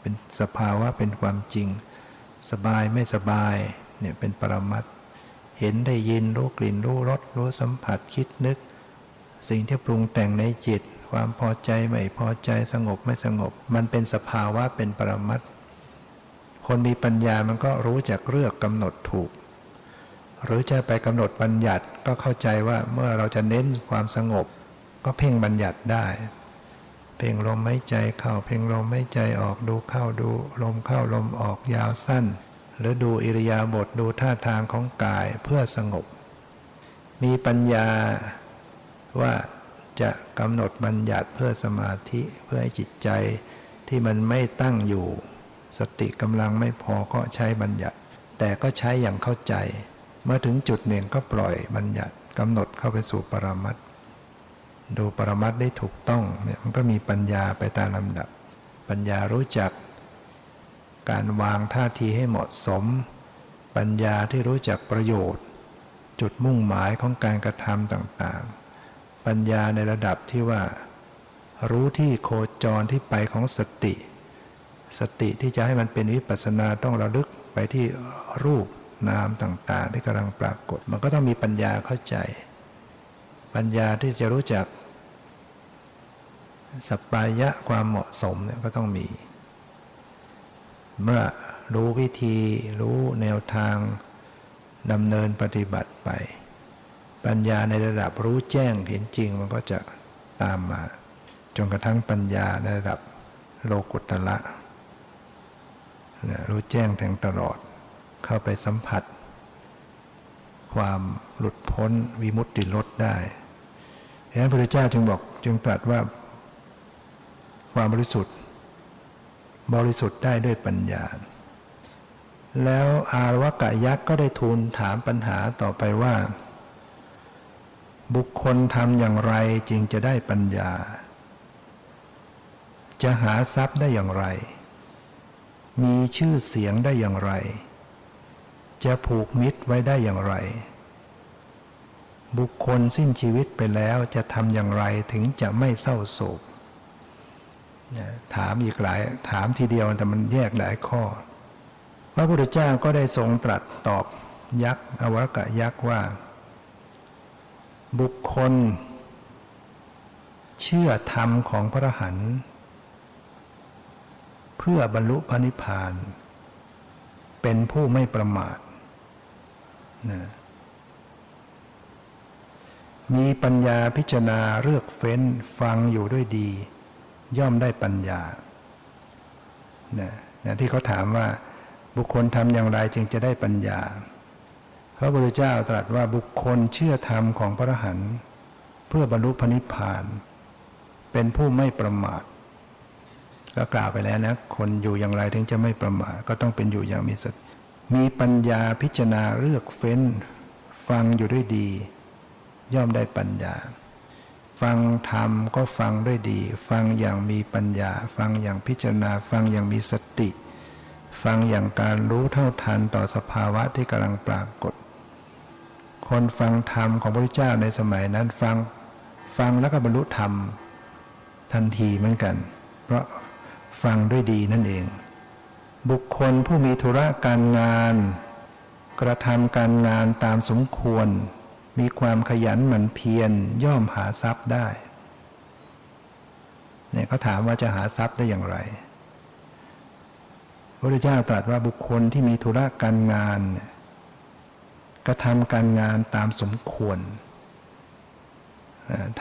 เป็นสภาวะเป็นความจริง สบายไม่สบายเนี่ยเป็นปรมัตเห็นได้ยินรู้กลิ่นรู้รสรู้สัมผัสคิดนึก สิ่งที่ปรุงแต่งในจิต ความพอใจไม่พอใจสงบไม่สงบ มันเป็นสภาวะเป็นปรมัตคนมีปัญญามันก็รู้จักเลือกกำหนดถูก หรือจะไปกำหนดบัญญัติก็เข้าใจว่าเมื่อเราจะเน้นความสงบ ก็เพ่งบัญญัติได้ เพ่งลมไม่ใจเข้า เพ่งลมไม่ใจออกดูเข้าดู ลมเข้าลมออกยาวสั้น หรือดูอิริยาบถดูท่าทางของกายเพื่อสงบ มีปัญญาว่าจะกำหนดบัญญัติเพื่อสมาธิเพื่อให้จิตใจที่มันไม่ตั้งอยู่ สติกำลังไม่พอก็ใช้บัญญัติ แต่ก็ใช้อย่างเข้าใจ เมื่อถึงจุดหนึ่งก็ปล่อยบัญญัติกำหนดเข้าไปสู่ปรมัต ดูปรมัตได้ถูกต้องเนี่ยมันก็มีปัญญาไปตามลำดับ ปัญญารู้จัก การวางท่าทีให้เหมาะสม ปัญญาที่รู้จักประโยชน์ จุดมุ่งหมายของการกระทำต่างๆ ปัญญาในระดับที่ว่า รู้ที่โคจรที่ไปของสติ สติที่จะให้มันเป็นวิปัสนาต้องระลึกไปที่รูปนามต่างๆ ที่กำลังปรากฏ มันก็ต้องมีปัญญาเข้าใจ ปัญญาที่จะรู้จักสัปายะความเหมาะสมเนี่ยก็ต้องมี เมื่อรู้วิธีรู้แนวทางดำเนินปฏิบัติไป ปัญญาในระดับรู้แจ้งเห็นจริงมันก็จะตามมา จนกระทั่งปัญญาในระดับโลกุตละรู้แจ้งแทงตลอด เข้าไปสัมผัส ความหลุดพ้นวิมุตติลดได้ ฉะนั้นพระพุทธเจ้าจึงบอกจึงตรัสว่าความบริสุทธิ์ บริสุทธิ์ได้ด้วยปัญญา แล้วอารวกะยักษ์ก็ได้ทูลถามปัญหาต่อไปว่า บุคคลทำอย่างไรจึงจะได้ปัญญา จะหาทรัพย์ได้อย่างไร มีชื่อเสียงได้อย่างไร จะผูกมิตรไว้ได้อย่างไร บุคคลสิ้นชีวิตไปแล้วจะทำอย่างไรถึงจะไม่เศร้าโศกถามอีกหลายถามทีเดียวแต่มันแยกหลายข้อ พระพุทธเจ้าก็ได้ทรงตรัสตอบยักษ์อวกะยักษ์ว่า บุคคล เชื่อธรรมของพระหันเพื่อบรรลุพระนิพพาน เป็นผู้ไม่ประมาทนะ มีปัญญาพิจารณาเลือกเฟ้นฟังอยู่ด้วยดี ย่อมได้ปัญญานะนะที่เขาถามว่าบุคคลทำอย่างไรจึงจะได้ปัญญา พระพุทธเจ้าตรัสว่าบุคคลเชื่อธรรมของพระอรหันต์เพื่อบรรลุพระนิพพาน เป็นผู้ไม่ประมาทก็กล่าวไปแล้วนะคนอยู่อย่างไรถึงจะไม่ประมาทก็ต้องเป็นอยู่อย่างมีสติมีปัญญาพิจารณาเลือกเฟ้น ฟังอยู่ด้วยดี ย่อมได้ปัญญา ฟังธรรมก็ฟังด้วยดี ฟังอย่างมีปัญญา ฟังอย่างพิจารณา ฟังอย่างมีสติ ฟังอย่างการรู้เท่าทันต่อสภาวะที่กำลังปรากฏ คนฟังธรรมของพระพุทธเจ้าในสมัยนั้นฟังฟังแล้วก็บรรลุธรรมทันทีเหมือนกัน เพราะฟังด้วยดีนั่นเอง บุคคลผู้มีธุระการงาน กระทำการงานตามสมควร มีความขยันหมั่นเพียรย่อมหาทรัพย์ได้เนี่ยเขาถามว่าจะหาทรัพย์ได้อย่างไร พระพุทธเจ้าตรัสว่าบุคคลที่มีธุระการงาน กระทำการงานตามสมควร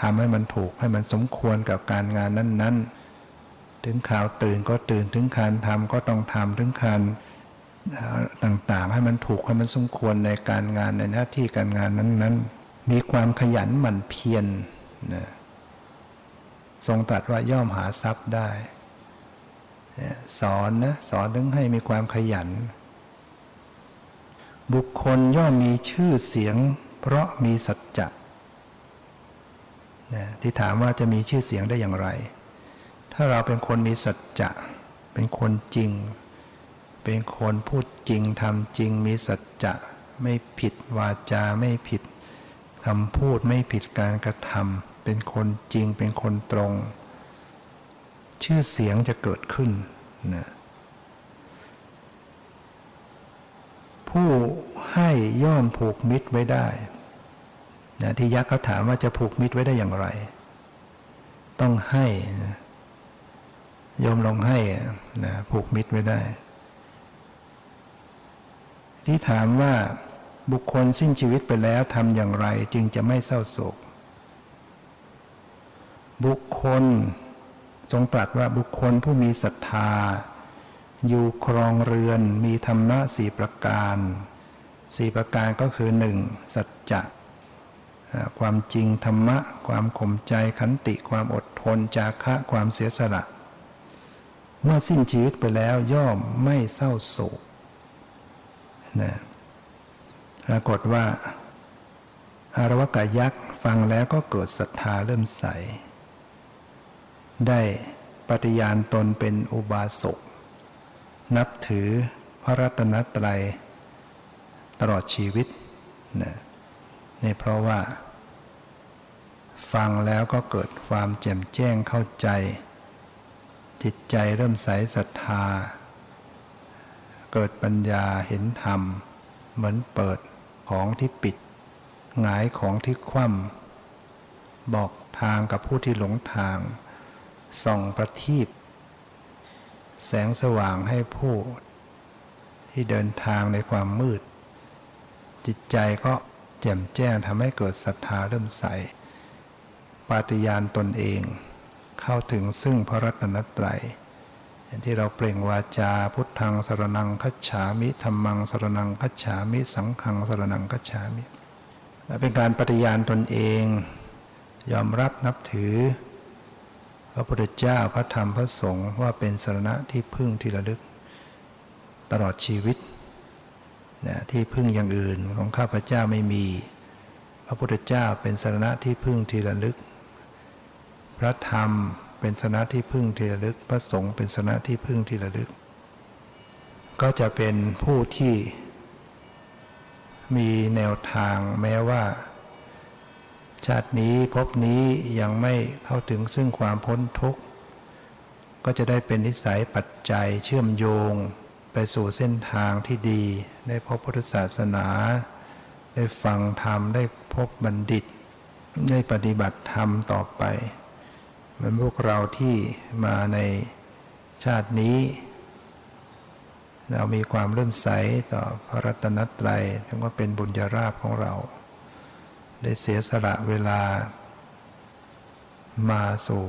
ทำให้มันถูกให้มันสมควรกับการงานนั้น ๆ ถึงข่าวตื่นก็ตื่นถึงการทำก็ต้องทำถึงการ ต่างๆ ให้มันถูกให้มันสมควรในการงานในหน้าที่การงานนั้นๆ มีความขยันหมั่นเพียรนะทรงตรัสว่าย่อมหาทรัพย์ได้ สอนนะสอนถึงให้มีความขยัน บุคคลย่อมมีชื่อเสียง เพราะมีสัจจะที่ถามว่าจะมีชื่อเสียงได้อย่างไร ถ้าเราเป็นคนมีสัจจะ เป็นคนจริง เป็นคนพูดจริงทำจริงมีสัจจะไม่ผิดวาจาไม่ผิดคำพูดไม่ผิดการกระทำเป็นคนจริงเป็นคนตรง ชื่อเสียงจะเกิดขึ้นนะผู้ให้ย่อมผูกมิตรไว้ได้นะที่ยักษ์เขาถามว่าจะผูกมิตรไว้ได้อย่างไร ต้องให้นะยอมลงให้นะผูกมิตรไว้ได้ ที่ถามว่าบุคคลสิ้นชีวิตไปแล้วทำอย่างไรจึงจะไม่เศร้าโศก บุคคลทรงตรัสว่าบุคคลผู้มีศรัทธา อยู่ครองเรือนมีธรรมะสี่ประการสี่ประการก็คือหนึ่งสัจจะความจริงธรรมะ ความข่มใจขันติความอดทนจาคะความเสียสละ เมื่อสิ้นชีวิตไปแล้วย่อมไม่เศร้าโศก นะปรากฏว่า อารวกายักษ์ฟังแล้วก็เกิดศรัทธาเริ่มใส ได้ปฏิญาณตนเป็นอุบาสก นับถือพระรัตนตรัยตลอดชีวิตนะนี่เพราะว่า ฟังแล้วก็เกิดความแจ่มแจ้งเข้าใจ จิตใจเริ่มใสศรัทธา เกิดปัญญาเห็นธรรม เหมือนเปิดของที่ปิด หงายของที่คว่ำบอกทางกับผู้ที่หลงทาง ส่องประทีปแสงสว่างให้ผู้ที่เดินทางในความมืด จิตใจก็แจ่มแจ้งทำให้เกิดศรัทธาเริ่มใส ปาฏิญาณตนเอง เข้าถึงซึ่งพระรัตนตรัย อย่างที่เราเปล่งวาจาพุทธังสรนังคัจฉามิธรรมังสรนังคัจฉามิ สังฆังสรนังคัจฉามิ เป็นการปฏิญาณตนเอง ยอมรับนับถือ พระพุทธเจ้าพระธรรมพระสงฆ์ว่าเป็นสรณะที่พึ่งที่ระลึก ตลอดชีวิตนะที่พึ่งอย่างอื่นของข้าพเจ้าไม่มี พระพุทธเจ้าเป็นสรณะที่พึ่งที่ระลึก พระธรรม เป็นสนะที่พึ่งที่ระลึก พระสงฆ์เป็นสนะที่พึ่งที่ระลึก ก็จะเป็นผู้ที่มีแนวทางแม้ว่า ชาตินี้พบนี้ยังไม่เข้าถึงซึ่งความพ้นทุกข์ ก็จะได้เป็นนิสัยปัจจัยเชื่อมโยง ไปสู่เส้นทางที่ดี ได้พบพุทธศาสนา ได้ฟังธรรม ได้พบบัณฑิต ได้ปฏิบัติธรรมต่อไป มือนพวกเราที่มาในชาตินี้ เรามีความเริ่มใสต่อพระรัตนตรัยถือว่าเป็นบุญญาราภของเรา ได้เสียสละเวลา มาสู่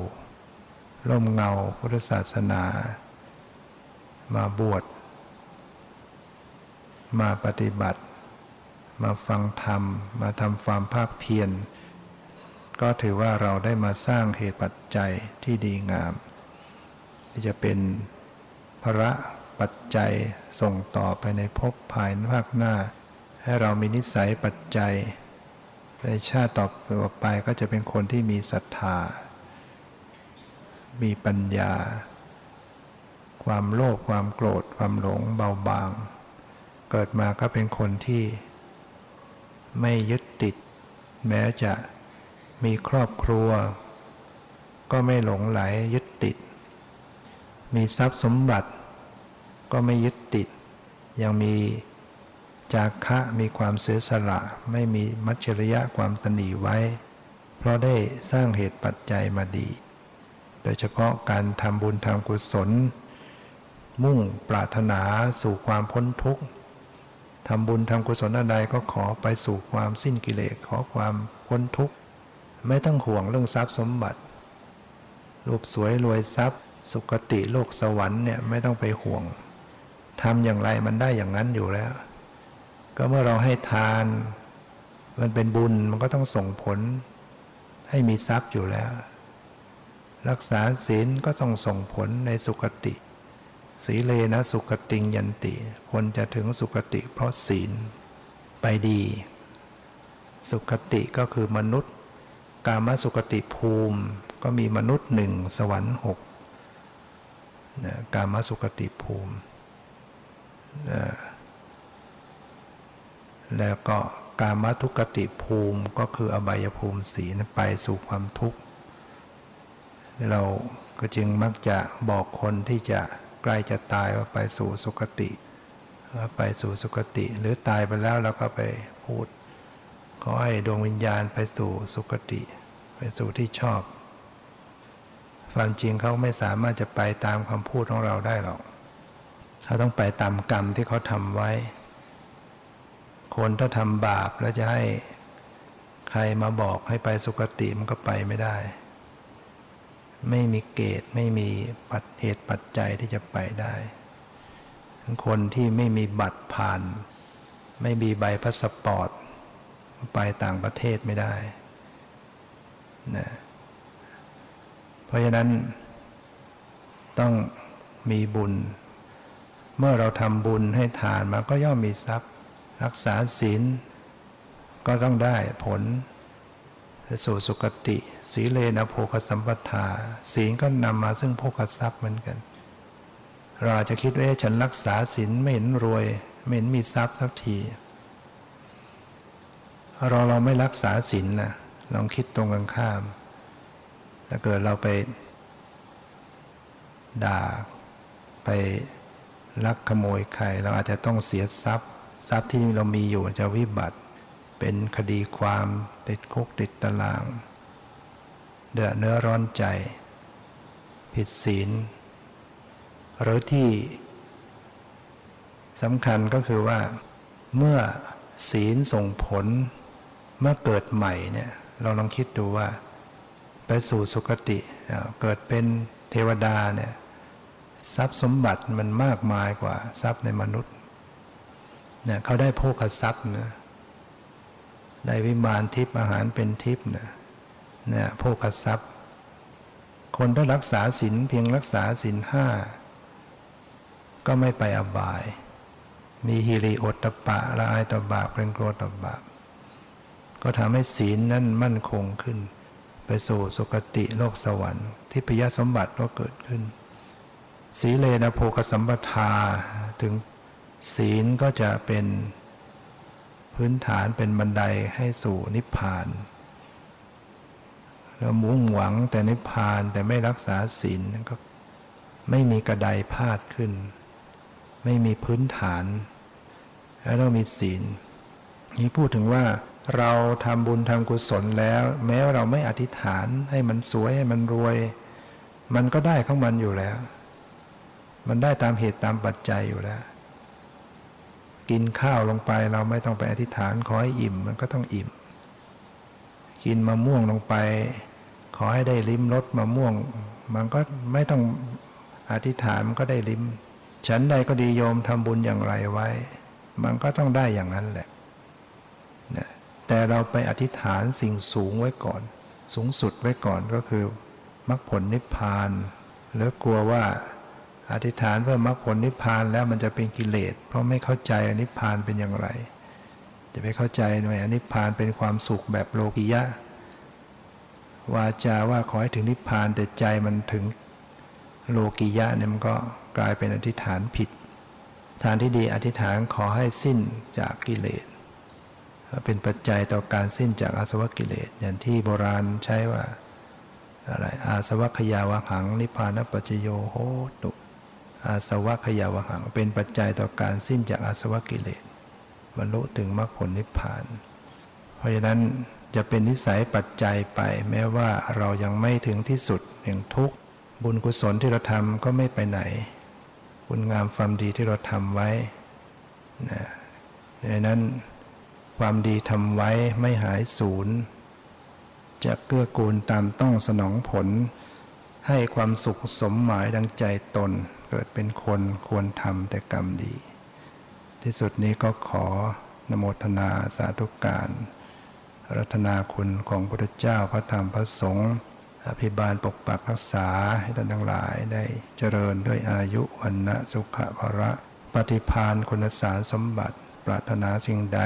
ร่มเงาพุทธศาสนา มาบวช มาปฏิบัติ มาฟังธรรม มาทำความภาคเพียร ก็ถือว่าเราได้มาสร้างเหตุปัจจัยที่ดีงาม ที่จะเป็นพระปัจจัยส่งต่อไปในภพภายภาคหน้า ให้เรามีนิสัยปัจจัย ในชาติต่อไปก็จะเป็นคนที่มีศรัทธา มีปัญญา ความโลภความโกรธ ความหลงเบาบาง เกิดมาก็เป็นคนที่ไม่ยึดติด แม้จะ มีครอบครัว ก็ไม่หลงไหลยึดติด มีทรัพย์สมบัติ ก็ไม่ยึดติด ยังมีจาคะมีความเสียสละ ไม่มีมัจฉริยะความตนีไว้ เพราะได้สร้างเหตุปัจจัยมาดี โดยเฉพาะการทำบุญทำกุศล มุ่งปรารถนาสู่ความพ้นทุกข์ทำบุญทำกุศลอะไรก็ขอไปสู่ความสิ้นกิเลสขอความพ้นทุกข์ ไม่ต้องห่วงเรื่องทรัพย์สมบัติ รูปสวยรวยทรัพย์ สุคติโลกสวรรค์เนี่ยไม่ต้องไปห่วงทำอย่างไรมันได้อย่างนั้นอยู่แล้ว ก็เมื่อเราให้ทาน มันเป็นบุญมันก็ต้องส่งผล ให้มีทรัพย์อยู่แล้ว รักษาศีลก็ต้องส่งผลในสุคติ สีเลนะสุคติงยันติ คนจะถึงสุคติเพราะศีลไปดี สุคติก็คือมนุษย์ กามสุกติภูมิ ก็มีมนุษย์หนึ่งสวรรค์หกนะกามสุกติภูมินะแล้วก็กามทุกติภูมิก็คืออบายภูมิสีนะไปสู่ความทุกข์ เราก็จึงมักจะบอกคนที่จะใกล้จะตายว่าไปสู่สุคติว่าไปสู่สุคติ หรือตายไปแล้วเราก็ไปพูด ขอให้ดวงวิญญาณไปสู่สุคติ ไปสู่ที่ชอบ ความจริงเขาไม่สามารถจะไปตามคำพูดของเราได้หรอก เขาต้องไปตามกรรมที่เขาทำไว้ คนถ้าทำบาปแล้วจะให้ใครมาบอกให้ไปสุคติมันก็ไปไม่ได้ ไม่มีเกตไม่มีปัจเหตุปัจจัยที่จะไปได้คนที่ไม่มีบัตรผ่าน ไม่มีใบพาสปอร์ต ไปต่างประเทศไม่ได้นะเพราะฉะนั้น ต้องมีบุญ เมื่อเราทำบุญให้ทานมาก็ย่อมมีทรัพย์ รักษาศีล ก็ต้องได้ผลสู่สุคติ สีเลนะโภคสัมปทา ศีลก็นำมาซึ่งโภคทรัพย์เหมือนกัน เราจะคิดว่าฉันรักษาศีลไม่เห็นรวย ไม่เห็นมีทรัพย์สักที เราเราไม่รักษาศีลนะลองคิดตรงกันข้าม ถ้าเกิดเราไป ด่าไปลักขโมยใคร เราอาจจะต้องเสียทรัพย์ ทรัพย์ที่เรามีอยู่จะวิบัติ เป็นคดีความติดคุกติดตาราง เดือดเนื้อร้อนใจ ผิดศีล หรือที่สำคัญก็คือว่า เมื่อศีลส่งผล เมื่อเกิดใหม่เนี่ยเราลองคิดดูว่า ไปสู่สุคติ เกิดเป็นเทวดาเนี่ยทรัพย์สมบัติมันมากมายกว่าทรัพย์ในมนุษย์เนี่ยเขาได้โภคทรัพย์นะได้วิมานทิพย์อาหารเป็นทิพย์นะเนี่ยโภคทรัพย์ คนถ้ารักษาศีลเพียงรักษาศีลห้าก็ไม่ไปอบาย มีฮิริโอตตปะละอายต่อบาปเป็นโกรธต่อบาป ก็ทำให้ศีลนั้นมั่นคงขึ้น ไปสู่สุคติโลกสวรรค์ ที่พยสมบัติก็เกิดขึ้น สีเลนะโภคสัมปทาถึงศีลก็จะเป็นพื้นฐานเป็นบันไดให้สู่นิพพานเรามุ่งหวังแต่นิพพานแต่ไม่รักษาศีลก็ไม่มีกระไดพาดขึ้น ไม่มีพื้นฐาน แล้วเรามีศีล นี่พูดถึงว่า เราทำบุญทำกุศลแล้ว แม้ว่าเราไม่อธิษฐานให้มันสวยให้มันรวย มันก็ได้ของมันอยู่แล้ว มันได้ตามเหตุตามปัจจัยอยู่แล้ว กินข้าวลงไปเราไม่ต้องไปอธิษฐานขอให้อิ่มมันก็ต้องอิ่ม กินมะม่วงลงไป ขอให้ได้ลิ้มรสมะม่วง มันก็ไม่ต้องอธิษฐานมันก็ได้ลิ้ม ฉันใดก็ดีโยมทำบุญอย่างไรไว้ มันก็ต้องได้อย่างนั้นแหละนะ แต่เราไปอธิษฐานสิ่งสูงไว้ก่อน สูงสุดไว้ก่อนก็คือมรรคผลนิพพาน หรือกลัวว่าอธิษฐานเพื่อมรรคผลนิพพานแล้วมันจะเป็นกิเลส เพราะไม่เข้าใจอนิพพานเป็นอย่างไร จะไปเข้าใจหน่อยอนิพพานเป็นความสุขแบบโลกิยะ วาจาว่าขอให้ถึงนิพพานแต่ใจมันถึงโลกิยะเนี่ยมันก็กลายเป็นอธิษฐานผิด ทางที่ดีอธิษฐานขอให้สิ้นจากกิเลส เป็นปัจจัยต่อการสิ้นจากอาสวะกิเลส อย่างที่โบราณใช้ว่าอะไรอาสวัคยาวหังนิพพานปัจโยโหตุอาสวัคยาวหัง เป็นปัจจัยต่อการสิ้นจากอาสวะกิเลสบรรลุถึงมรรคผลนิพพาน เพราะฉะนั้นจะเป็นนิสัยปัจจัยไป แม้ว่าเรายังไม่ถึงที่สุดแห่งทุกข์บุญกุศลที่เราทำก็ไม่ไปไหนคุณงามความดีที่เราทำไว้นะดังนั้น ความดีทำไว้ไม่หายสูญจะเกื้อกูลตามต้องสนองผล ให้ความสุขสมหมายดังใจตน เกิดเป็นคนควรทำแต่กรรมดี ที่สุดนี้ก็ขอนโมทนาสาธุการรัตนาคุณของพระพุทธเจ้าพระธรรมพระสงฆ์อภิบาลปกปักรักษาให้ท่านทั้งหลายได้เจริญด้วยอายุวันนะสุขภระปฏิพานคุณสารสมบัติ ปรารถนาสิ่งใด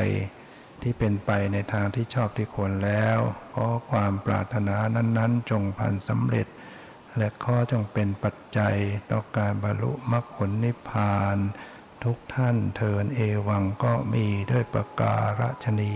ที่เป็นไปในทางที่ชอบที่ควรแล้วขอความปรารถนานั้น ๆ จงพันสำเร็จ และข้อจงเป็นปัจจัยต่อการบรรลุมรรคผลนิพพาน ทุกท่านเทินเอวังก็มีด้วยประการฉนี